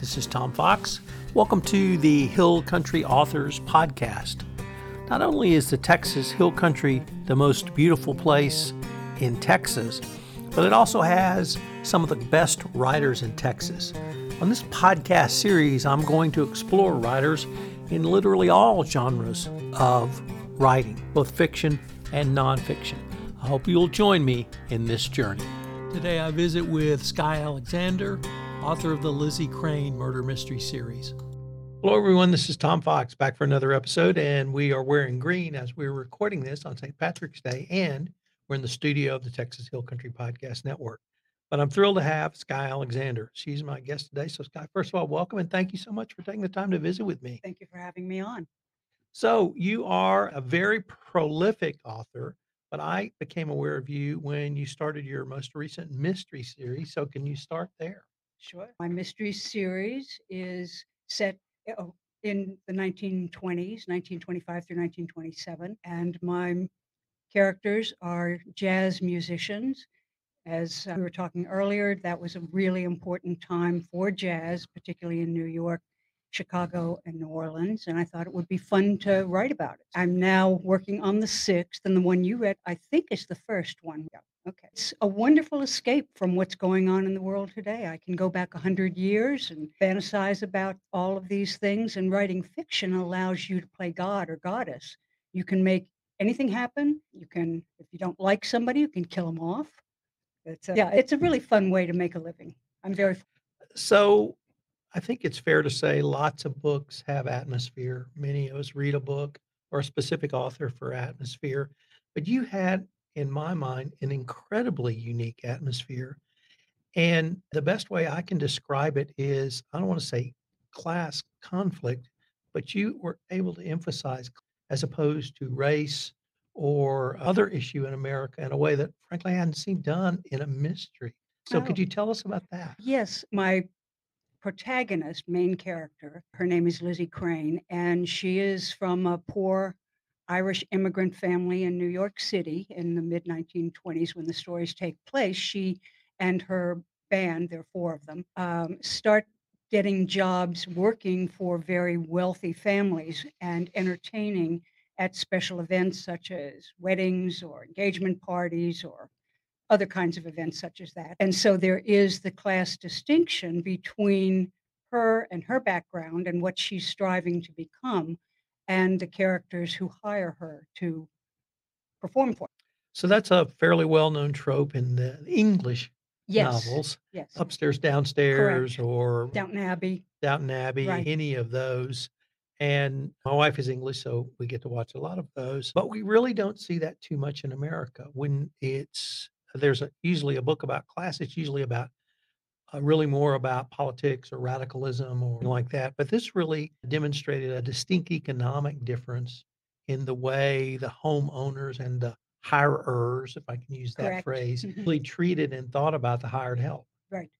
This is Tom Fox. Welcome to the Hill Country Authors Podcast. Not only is the Texas Hill Country the most beautiful place in Texas, but it also has some of the best writers in Texas. On this podcast series, I'm going to explore writers in literally all genres of writing, both fiction and nonfiction. I hope you'll join me in this journey. Today I visit with Skye Alexander, author of the Lizzie Crane Murder Mystery Series. Hello, everyone. This is Tom Fox back for another episode, and we are wearing green as we're recording this on St. Patrick's Day, and we're in the studio of the Texas Hill Country Podcast Network. But I'm thrilled to have Skye Alexander. She's my guest today. So, Skye, first of all, welcome and thank you so much for taking the time to visit with me. Thank you for having me on. So, you are a very prolific author, but I became aware of you when you started your most recent mystery series. So, can you start there? Sure. My mystery series is set eh, oh, in the 1920s, 1925 through 1927, and my characters are jazz musicians. As uh, we were talking earlier, that was a really important time for jazz, particularly in New York, Chicago, and New Orleans. And I thought it would be fun to write about it. I'm now working on the sixth, and the one you read, I think, is the first one. Okay. It's a wonderful escape from what's going on in the world today. I can go back 100 years and fantasize about all of these things, and writing fiction allows you to play God or goddess. You can make anything happen. You can, if you don't like somebody, you can kill them off. It's a, yeah, it's a really fun way to make a living. I'm very. So, I think it's fair to say lots of books have atmosphere. Many of us read a book or a specific author for atmosphere, but you had in my mind, an incredibly unique atmosphere. And the best way I can describe it is I don't want to say class conflict, but you were able to emphasize as opposed to race or other issue in America in a way that, frankly, I hadn't seen done in a mystery. So, could Oh, you tell us about that? yes, my protagonist, main character, her name is Lizzie Crane, and she is from a poor Irish immigrant family in New York City in the mid 1920s when the stories take place. She and her band, there are four of them, um, start getting jobs working for very wealthy families and entertaining at special events such as weddings or engagement parties or other kinds of events such as that. And so there is the class distinction between her and her background and what she's striving to become and the characters who hire her to perform for. So, that's a fairly well known trope in the English Yes, novels yes, upstairs, correct. downstairs, or Downton Abbey, Downton Abbey, right. any of those. And my wife is English, so we get to watch a lot of those. But we really don't see that too much in America. When it's there's a, usually a book about class, it's usually about uh, really more about politics or radicalism or like that. But this really demonstrated a distinct economic difference in the way the homeowners and the hirers, if I can use that Correct. phrase, Mhm. really treated and thought about the hired help. Right.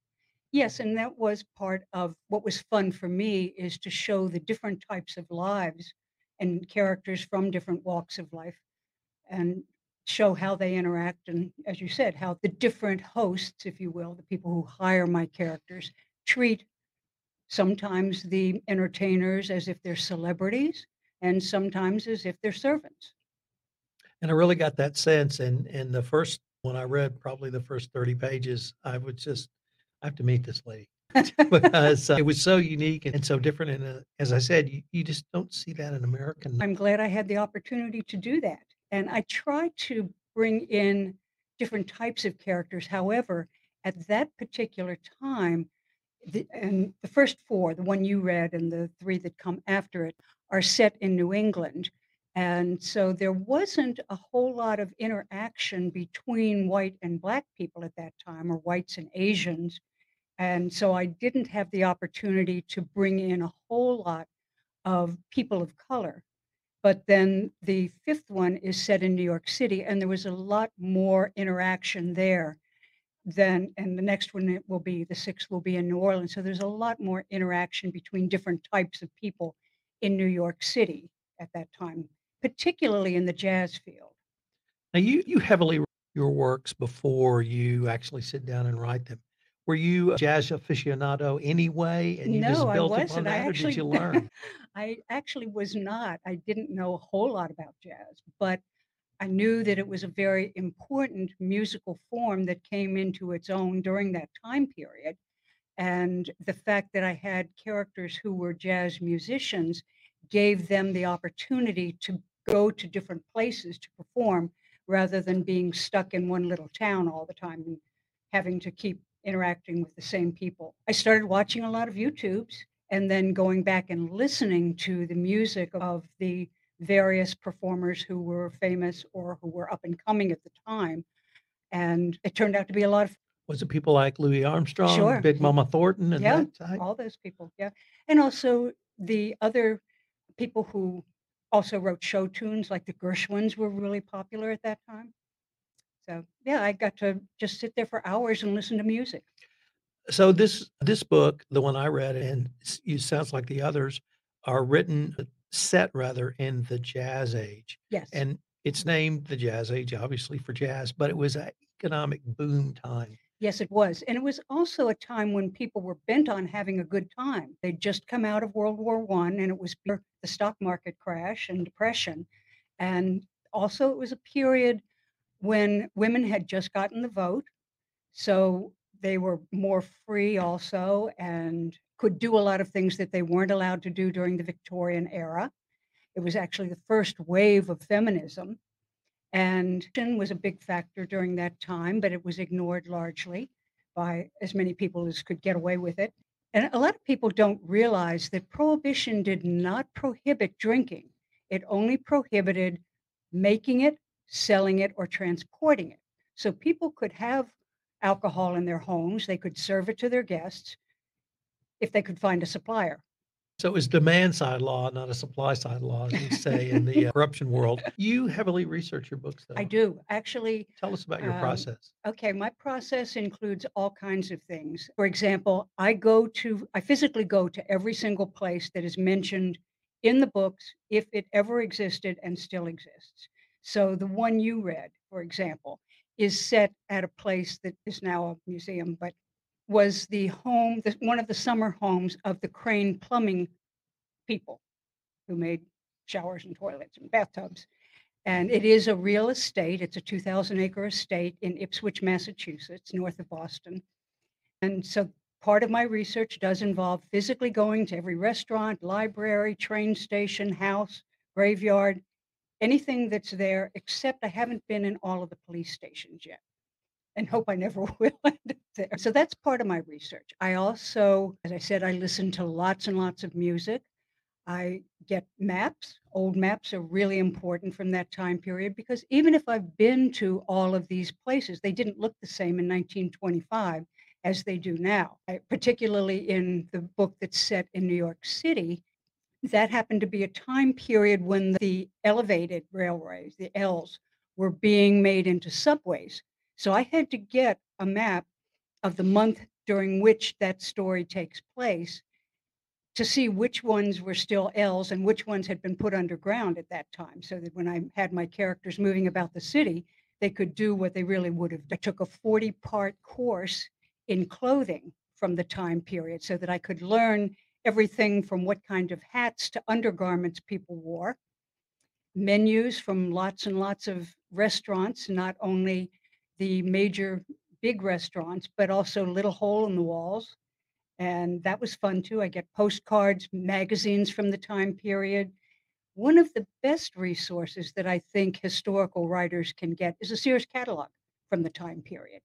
Yes, and that was part of what was fun for me is to show the different types of lives and characters from different walks of life and show how they interact and as you said how the different hosts if you will the people who hire my characters treat sometimes the entertainers as if they're celebrities and sometimes as if they're servants And I really got that sense. And and the first when I read probably the first 30 pages, I would just I have to meet this lady because uh, it was so unique and so different. And uh, as I said, you, you just don't see that in American. i'm glad i had the opportunity to do that and i try to bring in different types of characters however at that particular time the, and the first four, the one you read and the three that come after it, are set in New England. And so there wasn't a whole lot of interaction between white and black people at that time, or whites and Asians. And so I didn't have the opportunity to bring in a whole lot of people of color. But then the fifth one is set in New York City, and there was a lot more interaction there then and the next one will be the sixth will be in New Orleans. So there's a lot more interaction between different types of people in New York City at that time, particularly in the jazz field. Now you you heavily your works before you actually sit down and write them. Were you a jazz aficionado anyway, and you No, I built upon wasn't. I that, did actually you learn? I actually was not. I didn't know a whole lot about jazz, but I knew that it was a very important musical form that came into its own during that time period. And the fact that I had characters who were jazz musicians gave them the opportunity to go to different places to perform rather than being stuck in one little town all the time and having to keep interacting with the same people. I started watching a lot of YouTubes and then going back and listening to the music of the various performers who were famous or who were up and coming at the time. And it turned out to be a lot of Was it people like Louis Armstrong, Sure. Big Mama Thornton, and Yeah, that type? all those people, yeah. And also the other people who also wrote show tunes, like the Gershwins were really popular at that time. So, yeah, I got to just sit there for hours and listen to music. So this this book, the one I read, and you sounds like the others are written uh, set rather in the jazz age, Yes. and it's named the jazz age, obviously for jazz, but it was an economic boom time. Yes, it was. And it was also a time when people were bent on having a good time. They'd just come out of World War One, and it was the stock market crash and depression. And also, it was a period when women had just gotten the vote. So they were more free also and could do a lot of things that they weren't allowed to do during the Victorian era. It was actually the first wave of feminism. And was a big factor during that time, but it was ignored largely by as many people as could get away with it. And a lot of people don't realize that prohibition did not prohibit drinking, it only prohibited making it, selling it, or transporting it. So people could have alcohol in their homes, they could serve it to their guests if they could find a supplier. So it was demand side law, not a supply side law, as you say in the uh, corruption world. You heavily research your books, I do. Actually, Tell us about your um, process. Okay, my process includes all kinds of things. For example, I go to, I physically go to every single place that is mentioned in the books, if it ever existed and still exists. So the one you read, for example, is set at a place that is now a museum, but was the home, the, one of the summer homes of the Crane plumbing people who made showers and toilets and bathtubs. And it is a real estate. It's a 2,000 acre estate in Ipswich, Massachusetts, north of Boston. And so part of my research does involve physically going to every restaurant, library, train station, house, graveyard, anything that's there, except I haven't been in all of the police stations yet and mm. hope I never will end up there. So that's part of my research. I also, as I said, I listen to lots and lots of music. I get maps. Old maps are really important from that time period because even if I've been to all of these places, they didn't look the same in 1925 as they do now. I, particularly in the book that's set in New York City, that happened to be a time period when the elevated railways, the Ls, were being made into subways. So I had to get a map of the month during which that story takes place to see which ones were still L's and which ones had been put underground at that time, so that when I had my characters moving about the city, they could do what they really would have. I took a 40 part course in clothing from the time period so that I could learn everything from what kind of hats to undergarments people wore, menus from lots and lots of restaurants, not only the major big restaurants, but also little hole in the walls and that was fun too. I get postcards, magazines from the time period. One of the best resources that I think historical writers can get is a Sears catalog from the time period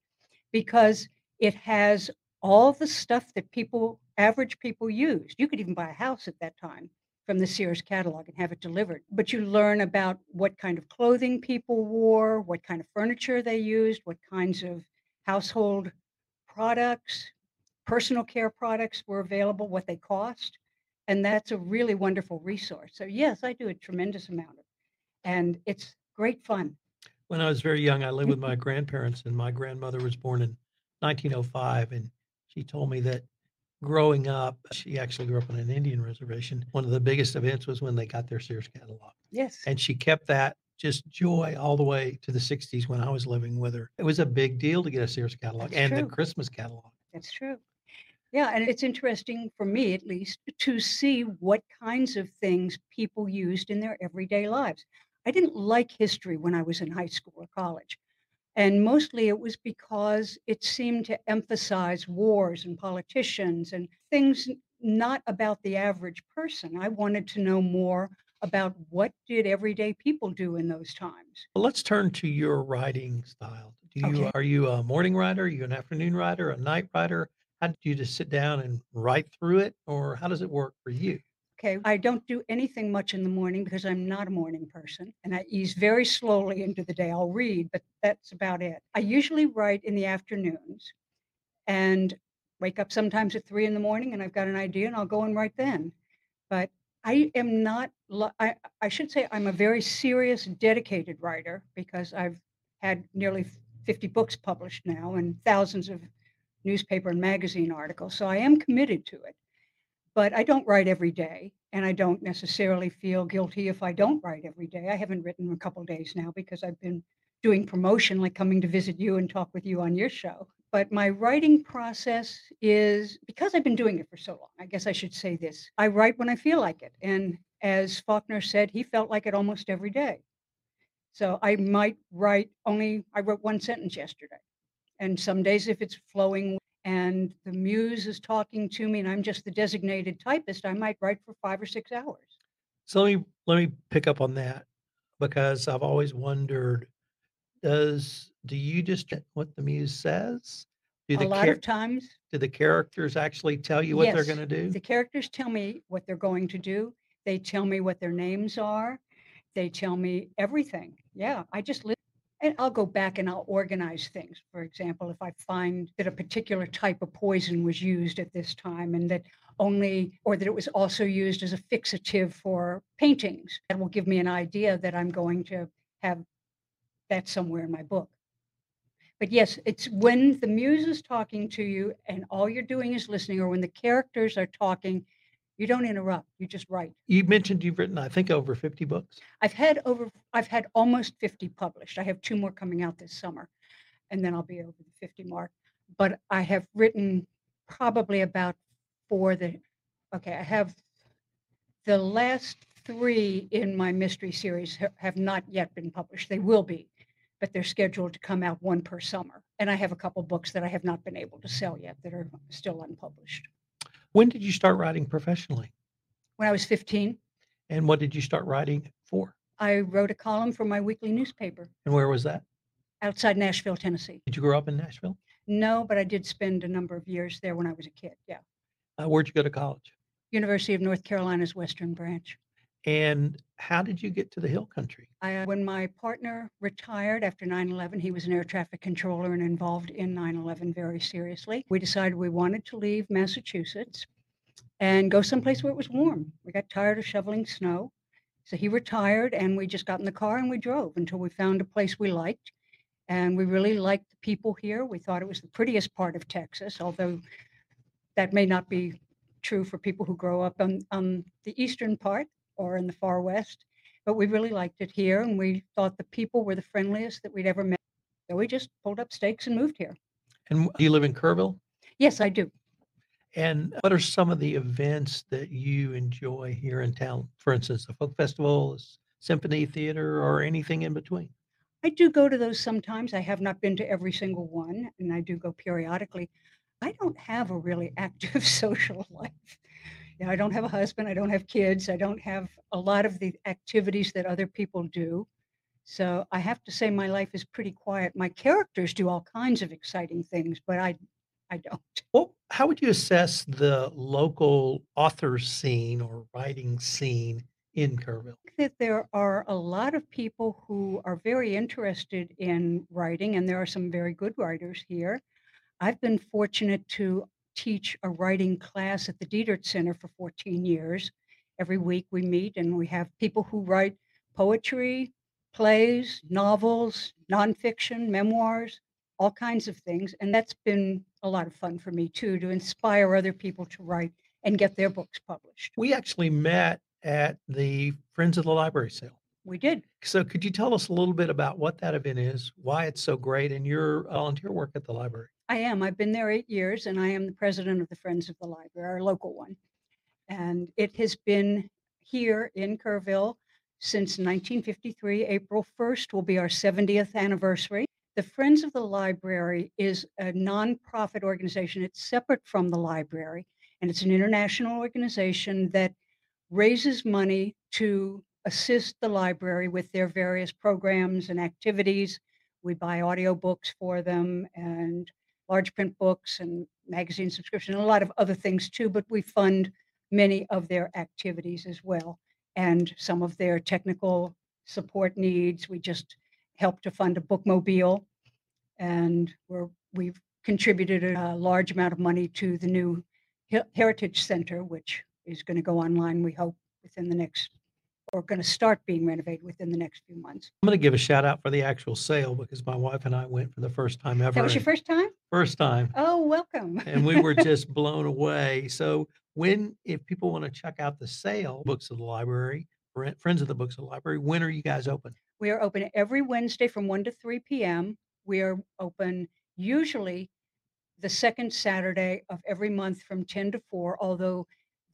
because it has all the stuff that people, average people used. You could even buy a house at that time from the Sears catalog and have it delivered. But you learn about what kind of clothing people wore, what kind of furniture they used, what kinds of household products, personal care products were available, what they cost. And that's a really wonderful resource. So, yes, I do a tremendous amount of it. And it's great fun. When I was very young, I lived with my grandparents, and my grandmother was born in 1905, and she told me that growing up, she actually grew up on an Indian reservation. One of the biggest events was when they got their Sears catalog, Yes. and she kept that just joy all the way to the 60s when I was living with her. It was a big deal to get a Sears catalog That's and the. Christmas catalog. That's true. Yeah, and it's interesting for me, at least, to see what kinds of things people used in their everyday lives. I didn't like history when I was in high school or college. And mostly it was because it seemed to emphasize wars and politicians and things not about the average person. I wanted to know more about what did everyday people do in those times. Well, let's turn to your writing style. Do you Okay. are you a morning writer? Are you an afternoon writer? A night writer? How do you just sit down and write through it, or how does it work for you? Okay, I don't do anything much in the morning because I'm not a morning person and I ease very slowly into the day. I'll read, but that's about it. I usually write in the afternoons and wake up sometimes at three in the morning and I've got an idea and I'll go and write then. But I am not, I, I should say I'm a very serious, dedicated writer because I've had nearly 50 books published now and thousands of newspaper and magazine articles. So I am committed to it. But I don't write every day, and I don't necessarily feel guilty if I don't write every day. I haven't written a couple days now because I've been doing promotion, like coming to visit you and talk with you on your show. But my writing process is because I've been doing it for so long. I guess I should say this. I write when I feel like it. And as Faulkner said, he felt like it almost every day. So I might write only, I wrote one sentence yesterday. And some days, if it's flowing and the muse is talking to me and I'm just the designated typist, I might write for five or six hours. So let me let me pick up on that because I've always wondered, does do you just get what the muse says? Do A the lot char- of times, do the characters actually tell you what they're going to do? the characters tell me what they're going to do. They tell me what their names are. They tell me everything. Yeah, I just listen. And I'll go back and I'll organize things. For example, if I find that a particular type of poison was used at this time and that only, or that it was also used as a fixative for paintings, that will give me an idea that I'm going to have that somewhere in my book. But yes, it's when the muse is talking to you and all you're doing is listening, or when the characters are talking, you don't interrupt, you just write. You mentioned you've written, I think, over 50 books. I've had over I've had almost 50 published. I have 2 more coming out this summer, and then I'll be over the 50 mark. But I have written probably about 4 that okay, I have the last 3 in my mystery series ha- have not yet been published. They will be, but they're scheduled to come out one per summer. And I have a couple books that I have not been able to sell yet that are still unpublished. When did you start writing professionally? When I was 15, And what did you start writing for? I wrote a column for my weekly newspaper And where was that? outside Nashville, Tennessee. Did you grow up in Nashville? No, but I did spend a number of years there when I was a kid. Yeah. Uh, where'd you go to college? University of North Carolina's Western Branch. And how did you get to the hill country? I, uh, when my partner retired after 9 11, he was an air traffic controller and involved in 9 11 very seriously. We decided we wanted to leave Massachusetts and go someplace where it was warm. We got tired of shoveling snow. So he retired and we just got in the car and we drove until we found a place we liked. And we really liked the people here. We thought it was the prettiest part of Texas, although that may not be true for people who grow up on, on the eastern part or in the far west. But we really liked it here and we thought the people were the friendliest that we'd ever met. So we just pulled up stakes and moved here. And do you live in Kerrville? Yes, I do. And what are some of the events that you enjoy here in town? For instance, the folk festival, symphony theater, or anything in between? I do go to those sometimes. I have not been to every single one, and I do go periodically. I don't have a really active social life. I don't have a husband. I don't have kids. I don't have a lot of the activities that other people do. So I have to say my life is pretty quiet. My characters do all kinds of exciting things, but I I don't. Well, how would you assess the local author scene or writing scene in Kerrville? that there are a lot of people who are very interested in writing, and there are some very good writers here. I've been fortunate to teach a writing class at the Dietert Center for 14 years. Every week we meet and we have people who write poetry, plays, novels, nonfiction, memoirs, all kinds of things. And that's been a lot of fun for me too, to inspire other people to write and get their books published. We actually met at the Friends of the Library sale. We did. So could you tell us a little bit about what that event is, why it's so great, and your volunteer work at the library? I am. I've been there eight years, and I am the president of the Friends of the Library, our local one. And it has been here in Kerrville since 1953. April 1st will be our 70th anniversary. The Friends of the Library is a nonprofit organization. It's separate from the library, and it's an international organization that raises money to assist the library with their various programs and activities. We buy audiobooks for them and large print books and magazine subscription, and a lot of other things too, but we fund many of their activities as well and some of their technical support needs. We just helped to fund a bookmobile, and we're, we've contributed a large amount of money to the new Heritage Center, which is going to go online, we hope, within the next, or going to start being renovated within the next few months. I'm going to give a shout out for the actual sale because my wife and I went for the first time ever. That was your first time? First time. Oh, welcome. and we were just blown away. So, when, if people want to check out the sale, Books of the Library, Friends of the Books of the Library, when are you guys open? We are open every Wednesday from 1 to 3 p.m. We are open usually the second Saturday of every month from 10 to 4, although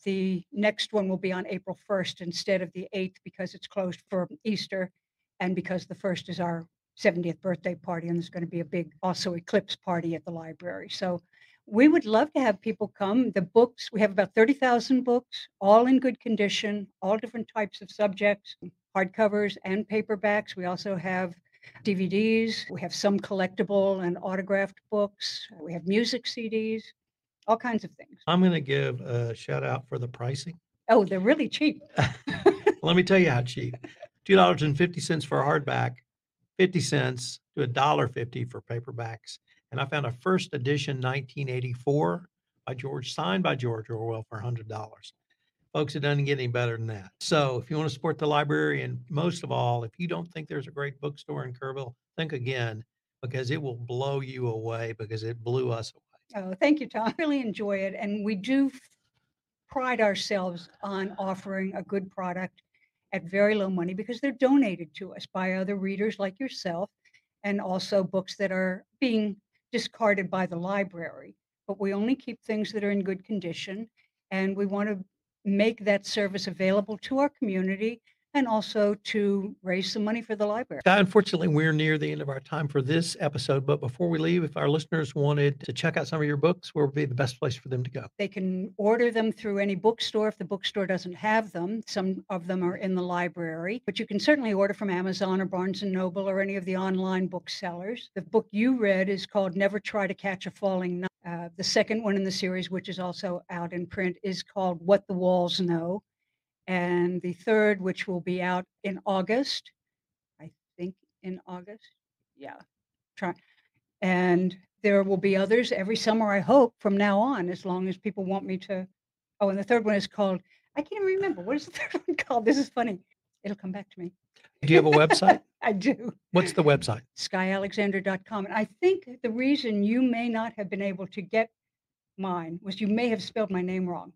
the next one will be on April 1st instead of the 8th because it's closed for Easter and because the 1st is our 70th birthday party and there's going to be a big also eclipse party at the library. So we would love to have people come. The books, we have about 30,000 books, all in good condition, all different types of subjects, hardcovers and paperbacks. We also have DVDs. We have some collectible and autographed books. We have music CDs, all kinds of things. I'm going to give a shout out for the pricing. Oh, they're really cheap. Let me tell you how cheap. $2.50 for a hardback, 50 cents to $1.50 for paperbacks. And I found a first edition 1984 by George, signed by George Orwell for $100. Folks, it doesn't get any better than that. So if you want to support the library, and most of all, if you don't think there's a great bookstore in Kerrville, think again because it will blow you away because it blew us away. Oh, thank you, Tom. I really enjoy it. And we do pride ourselves on offering a good product at very low money because they're donated to us by other readers like yourself and also books that are being discarded by the library. But we only keep things that are in good condition and we want to make that service available to our community and also to raise some money for the library. Unfortunately, we're near the end of our time for this episode. But before we leave, if our listeners wanted to check out some of your books, where would be the best place for them to go? They can order them through any bookstore if the bookstore doesn't have them. Some of them are in the library, but you can certainly order from Amazon or Barnes and Noble or any of the online booksellers. The book you read is called Never Try to Catch a Falling Knife. Uh, the second one in the series, which is also out in print, is called What the Walls Know and the third, which will be out in August, I think in August. Yeah, try. And there will be others every summer, I hope, from now on, as long as people want me to. Oh, and the third one is called, I can't remember. What is the third one called? This is funny. It'll come back to me. Do you have a website? I do. What's the website? SkyeAlexander.com. And I think the reason you may not have been able to get mine was you may have spelled my name wrong.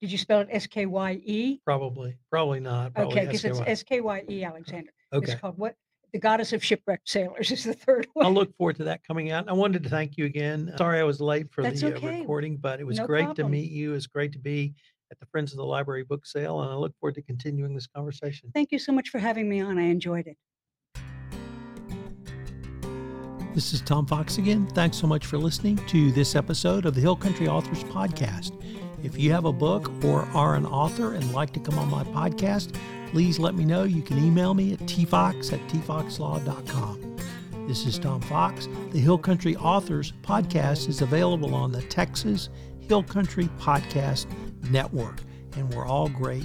Did you spell it S K Y E? Probably, probably not. Probably Okay, because it's S K Y E Alexander. Okay. It's called what? The Goddess of Shipwrecked Sailors is the third one. I'll look forward to that coming out. I wanted to thank you again. Sorry I was late for That's the uh, recording, but it was No great to meet you. It's great to be at the Friends of the Library book sale, and I look forward to continuing this conversation. Thank you so much for having me on. I enjoyed it. This is Tom Fox again. Thanks so much for listening to this episode of the Hill Country Authors Podcast. If you have a book or are an author and like to come on my podcast, please let me know. You can email me at tfox at tfoxlaw.com. This is Tom Fox. The Hill Country Authors Podcast is available on the Texas Hill Country Podcast Network, and where all great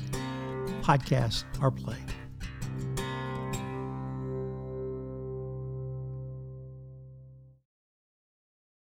podcasts are played.